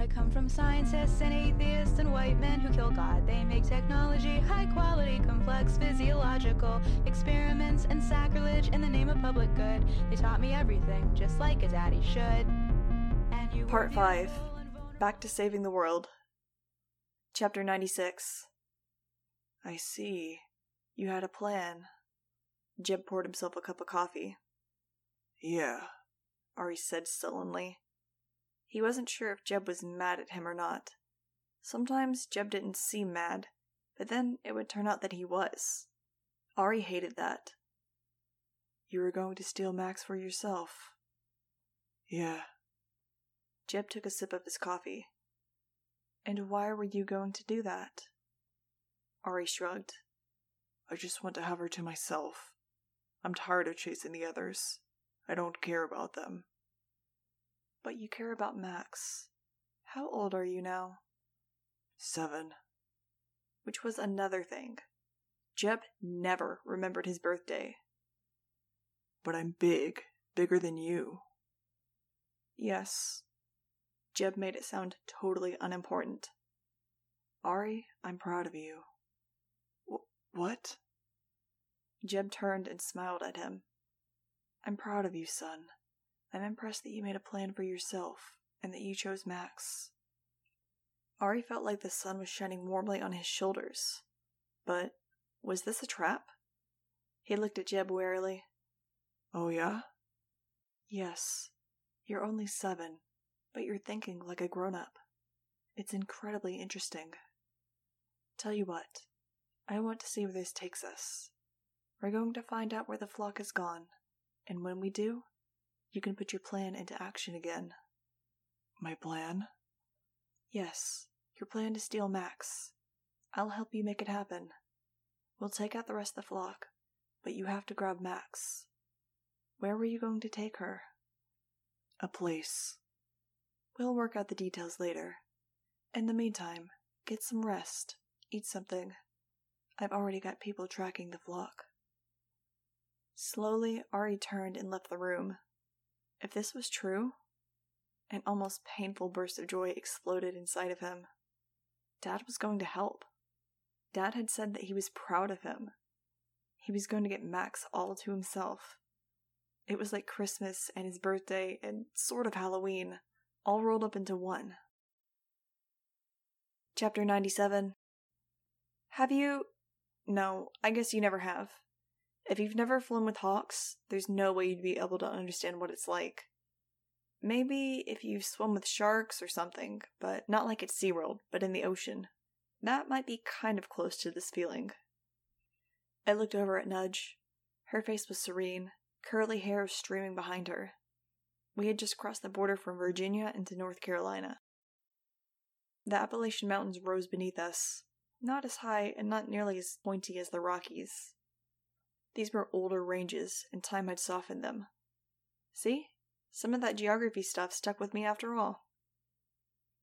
I come from scientists and atheists and white men who kill God. They make technology high quality, complex, physiological experiments and sacrilege in the name of public good. They taught me everything, just like a daddy should. And you Part 5 beautiful and vulnerable. Back to Saving the World. Chapter 96. I see. You had a plan. Jeb poured himself a cup of coffee. Yeah, Ari said sullenly. He wasn't sure if Jeb was mad at him or not. Sometimes Jeb didn't seem mad, but then it would turn out that he was. Ari hated that. You were going to steal Max for yourself. Yeah. Jeb took a sip of his coffee. And why were you going to do that? Ari shrugged. I just want to have her to myself. I'm tired of chasing the others. I don't care about them. But you care about Max. How old are you now? Seven. Which was another thing. Jeb never remembered his birthday. But I'm big, bigger than you. Yes. Jeb made it sound totally unimportant. Ari, I'm proud of you. Wh- what? Jeb turned and smiled at him. I'm proud of you, son. I'm impressed that you made a plan for yourself and that you chose Max. Ari felt like the sun was shining warmly on his shoulders. But was this a trap? He looked at Jeb warily. Oh, yeah? Yes. You're only seven, but you're thinking like a grown up. It's incredibly interesting. Tell you what, I want to see where this takes us. We're going to find out where the flock has gone, and when we do, you can put your plan into action again. My plan? Yes, your plan to steal Max. I'll help you make it happen. We'll take out the rest of the flock, but you have to grab Max. Where were you going to take her? A place. We'll work out the details later. In the meantime, get some rest, eat something. I've already got people tracking the flock. Slowly, Ari turned and left the room. If this was true, an almost painful burst of joy exploded inside of him. Dad was going to help. Dad had said that he was proud of him. He was going to get Max all to himself. It was like Christmas and his birthday and sort of Halloween, all rolled up into one. Chapter 97 Have you. No, I guess you never have. If you've never flown with hawks, there's no way you'd be able to understand what it's like. Maybe if you've swum with sharks or something, but not like at SeaWorld, but in the ocean. That might be kind of close to this feeling. I looked over at Nudge. Her face was serene, curly hair streaming behind her. We had just crossed the border from Virginia into North Carolina. The Appalachian Mountains rose beneath us, not as high and not nearly as pointy as the Rockies. These were older ranges, and time had softened them. See? Some of that geography stuff stuck with me after all.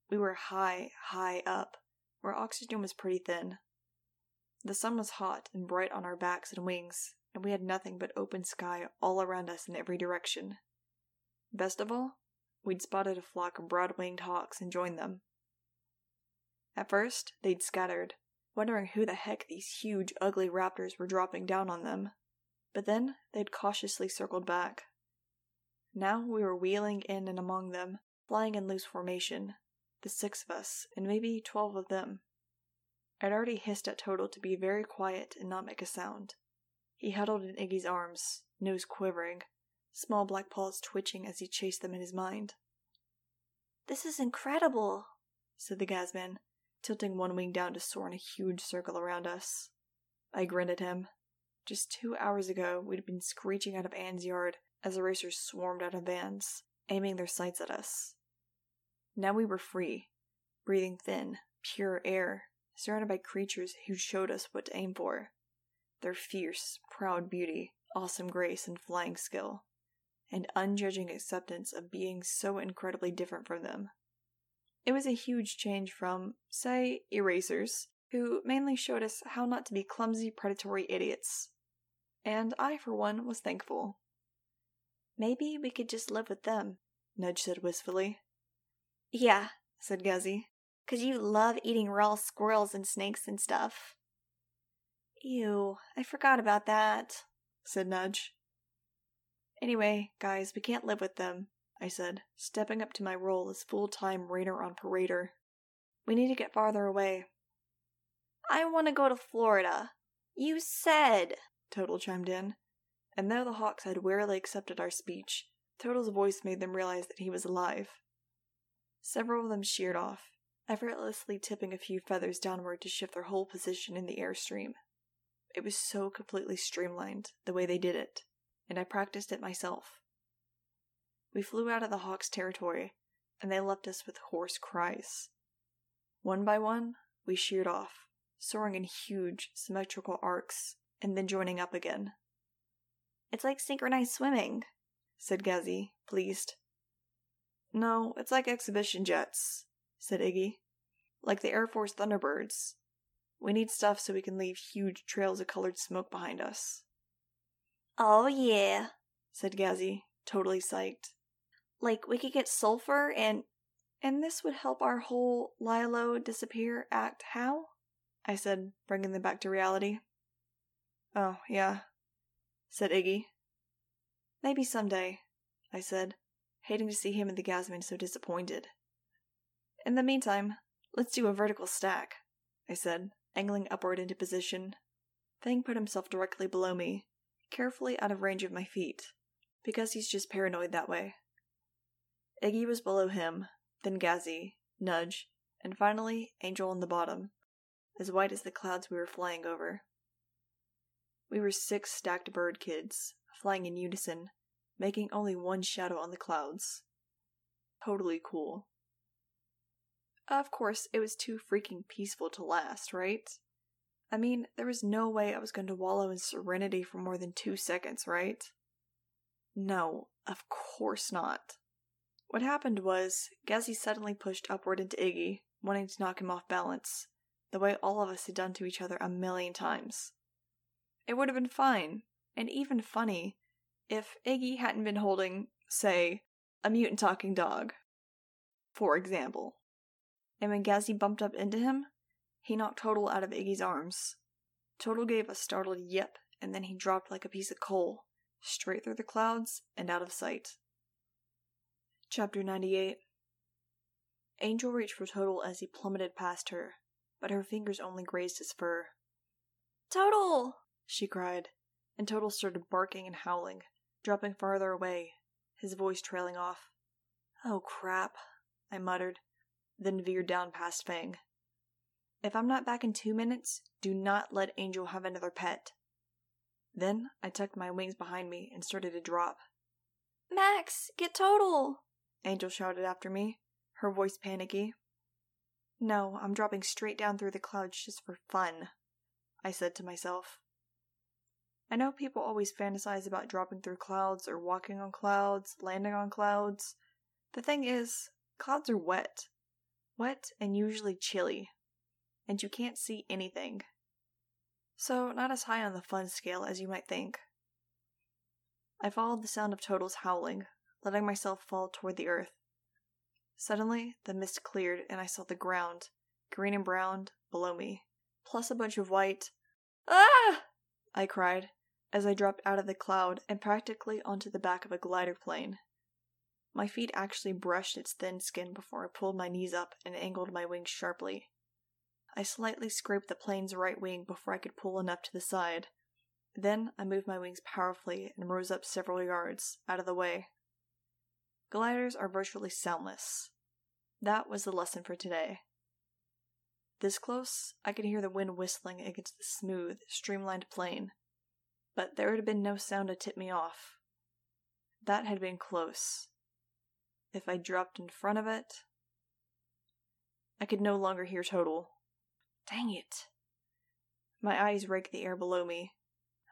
We were high, high up, where oxygen was pretty thin. The sun was hot and bright on our backs and wings, and we had nothing but open sky all around us in every direction. Best of all, we'd spotted a flock of broad winged hawks and joined them. At first, they'd scattered, wondering who the heck these huge, ugly raptors were dropping down on them. But then they'd cautiously circled back. Now we were wheeling in and among them, flying in loose formation, the six of us, and maybe twelve of them. I'd already hissed at Total to be very quiet and not make a sound. He huddled in Iggy's arms, nose quivering, small black paws twitching as he chased them in his mind. This is incredible, said the Gasman, tilting one wing down to soar in a huge circle around us. I grinned at him. Just two hours ago, we'd been screeching out of Anne's yard as the Erasers swarmed out of vans, aiming their sights at us. Now we were free, breathing thin, pure air, surrounded by creatures who showed us what to aim for. Their fierce, proud beauty, awesome grace and flying skill, and unjudging acceptance of being so incredibly different from them. It was a huge change from, say, erasers, who mainly showed us how not to be clumsy, predatory idiots. And I, for one, was thankful. Maybe we could just live with them, Nudge said wistfully. Yeah, said Gazzy. Cause you love eating raw squirrels and snakes and stuff. Ew, I forgot about that, said Nudge. Anyway, guys, we can't live with them, I said, stepping up to my role as full time Rainer on Parader. We need to get farther away. I want to go to Florida. You said, Total chimed in. And though the Hawks had wearily accepted our speech, Total's voice made them realize that he was alive. Several of them sheered off, effortlessly tipping a few feathers downward to shift their whole position in the airstream. It was so completely streamlined, the way they did it, and I practiced it myself. We flew out of the Hawks' territory, and they left us with hoarse cries. One by one, we sheared off, soaring in huge, symmetrical arcs, and then joining up again. It's like synchronized swimming, said Gazzy, pleased. No, it's like exhibition jets, said Iggy. Like the Air Force Thunderbirds. We need stuff so we can leave huge trails of colored smoke behind us. Oh, yeah, said Gazzy, totally psyched. Like, we could get sulfur and. And this would help our whole Lilo disappear act how? I said, bringing them back to reality. Oh, yeah, said Iggy. Maybe someday, I said, hating to see him and the Gasman so disappointed. In the meantime, let's do a vertical stack, I said, angling upward into position. Fang put himself directly below me, carefully out of range of my feet, because he's just paranoid that way. Iggy was below him, then Gazzy, Nudge, and finally Angel on the bottom, as white as the clouds we were flying over. We were six stacked bird kids, flying in unison, making only one shadow on the clouds. Totally cool. Of course, it was too freaking peaceful to last, right? I mean, there was no way I was going to wallow in serenity for more than two seconds, right? No, of course not. What happened was, Gazzy suddenly pushed upward into Iggy, wanting to knock him off balance, the way all of us had done to each other a million times. It would have been fine, and even funny, if Iggy hadn't been holding, say, a mutant talking dog. For example. And when Gazzy bumped up into him, he knocked Total out of Iggy's arms. Total gave a startled yip, and then he dropped like a piece of coal, straight through the clouds and out of sight. Chapter 98 Angel reached for Total as he plummeted past her, but her fingers only grazed his fur. Total! she cried, and Total started barking and howling, dropping farther away, his voice trailing off. Oh crap, I muttered, then veered down past Fang. If I'm not back in two minutes, do not let Angel have another pet. Then I tucked my wings behind me and started to drop. Max, get Total! Angel shouted after me, her voice panicky. No, I'm dropping straight down through the clouds just for fun, I said to myself. I know people always fantasize about dropping through clouds or walking on clouds, landing on clouds. The thing is, clouds are wet. Wet and usually chilly. And you can't see anything. So, not as high on the fun scale as you might think. I followed the sound of Total's howling, letting myself fall toward the earth. Suddenly, the mist cleared and I saw the ground, green and brown, below me, plus a bunch of white. Ah! I cried as I dropped out of the cloud and practically onto the back of a glider plane. My feet actually brushed its thin skin before I pulled my knees up and angled my wings sharply. I slightly scraped the plane's right wing before I could pull enough to the side. Then I moved my wings powerfully and rose up several yards, out of the way. Gliders are virtually soundless. That was the lesson for today. This close, I could hear the wind whistling against the smooth, streamlined plane, but there had been no sound to tip me off. That had been close. If I dropped in front of it, I could no longer hear Total. Dang it. My eyes raked the air below me.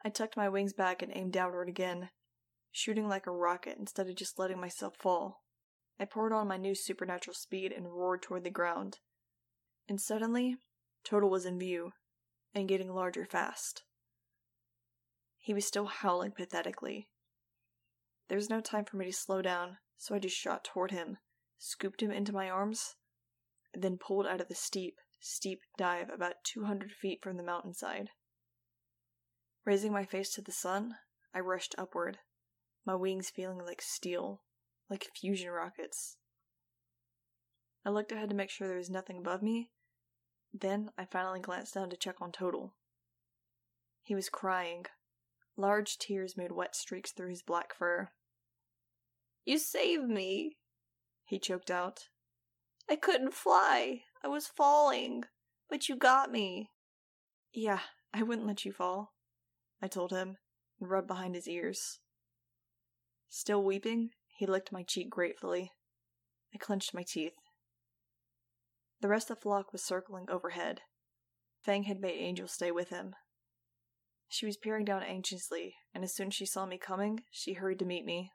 I tucked my wings back and aimed downward again, shooting like a rocket instead of just letting myself fall. I poured on my new supernatural speed and roared toward the ground. And suddenly, Total was in view, and getting larger fast. He was still howling pathetically. There was no time for me to slow down, so I just shot toward him, scooped him into my arms, and then pulled out of the steep, steep dive about 200 feet from the mountainside. Raising my face to the sun, I rushed upward, my wings feeling like steel, like fusion rockets. I looked ahead to make sure there was nothing above me. Then I finally glanced down to check on Total. He was crying. Large tears made wet streaks through his black fur. You saved me, he choked out. I couldn't fly. I was falling. But you got me. Yeah, I wouldn't let you fall, I told him, and rubbed behind his ears. Still weeping, he licked my cheek gratefully. I clenched my teeth. The rest of the flock was circling overhead. Fang had made Angel stay with him. She was peering down anxiously, and as soon as she saw me coming, she hurried to meet me.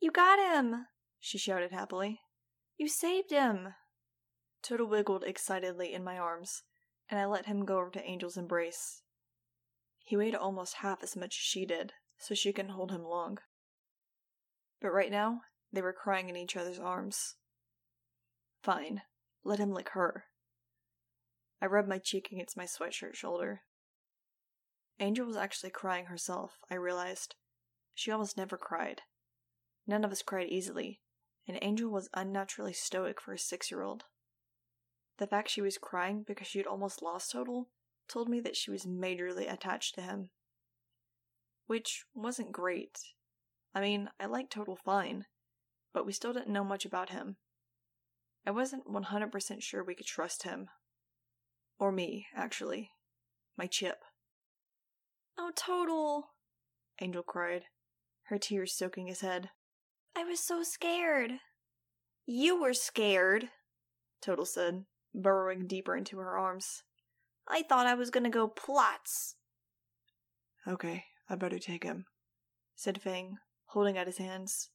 You got him! she shouted happily. You saved him! Total wiggled excitedly in my arms, and I let him go over to Angel's embrace. He weighed almost half as much as she did, so she couldn't hold him long. But right now, they were crying in each other's arms. Fine, let him lick her. I rubbed my cheek against my sweatshirt shoulder. Angel was actually crying herself, I realized. She almost never cried. None of us cried easily, and Angel was unnaturally stoic for a six year old. The fact she was crying because she had almost lost Total told me that she was majorly attached to him. Which wasn't great. I mean, I liked Total fine, but we still didn't know much about him. I wasn't 100% sure we could trust him. Or me, actually. My chip. Oh, Total! Angel cried, her tears soaking his head. I was so scared. You were scared, Total said, burrowing deeper into her arms. I thought I was gonna go plots. Okay, I better take him, said Fang, holding out his hands.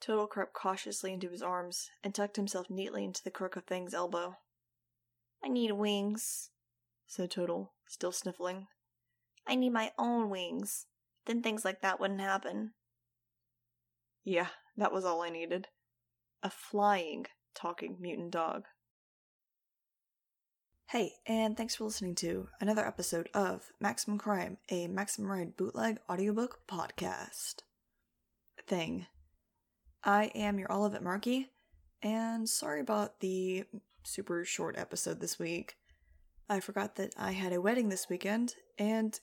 Total crept cautiously into his arms and tucked himself neatly into the crook of Fang's elbow. I need wings, said Total, still sniffling. I need my own wings. Then things like that wouldn't happen. Yeah, that was all I needed. A flying, talking mutant dog. Hey, and thanks for listening to another episode of Maximum Crime, a Maximum Ride bootleg audiobook podcast. Thing. I am your Olivet Markey, and sorry about the super short episode this week. I forgot that I had a wedding this weekend, and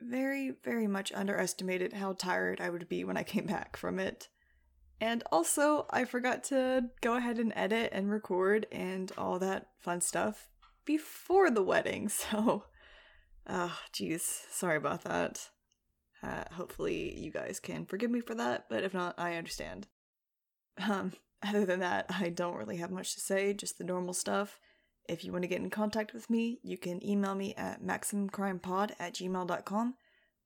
very, very much underestimated how tired I would be when I came back from it. And also, I forgot to go ahead and edit and record and all that fun stuff before the wedding, so. Ah, oh, jeez. Sorry about that. Uh, hopefully, you guys can forgive me for that, but if not, I understand. Um, other than that, I don't really have much to say, just the normal stuff. If you want to get in contact with me, you can email me at maximumcrimepod at gmail.com,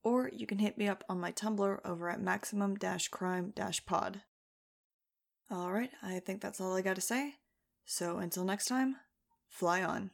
or you can hit me up on my Tumblr over at maximum-crime-pod. Alright, I think that's all I gotta say. So until next time, fly on.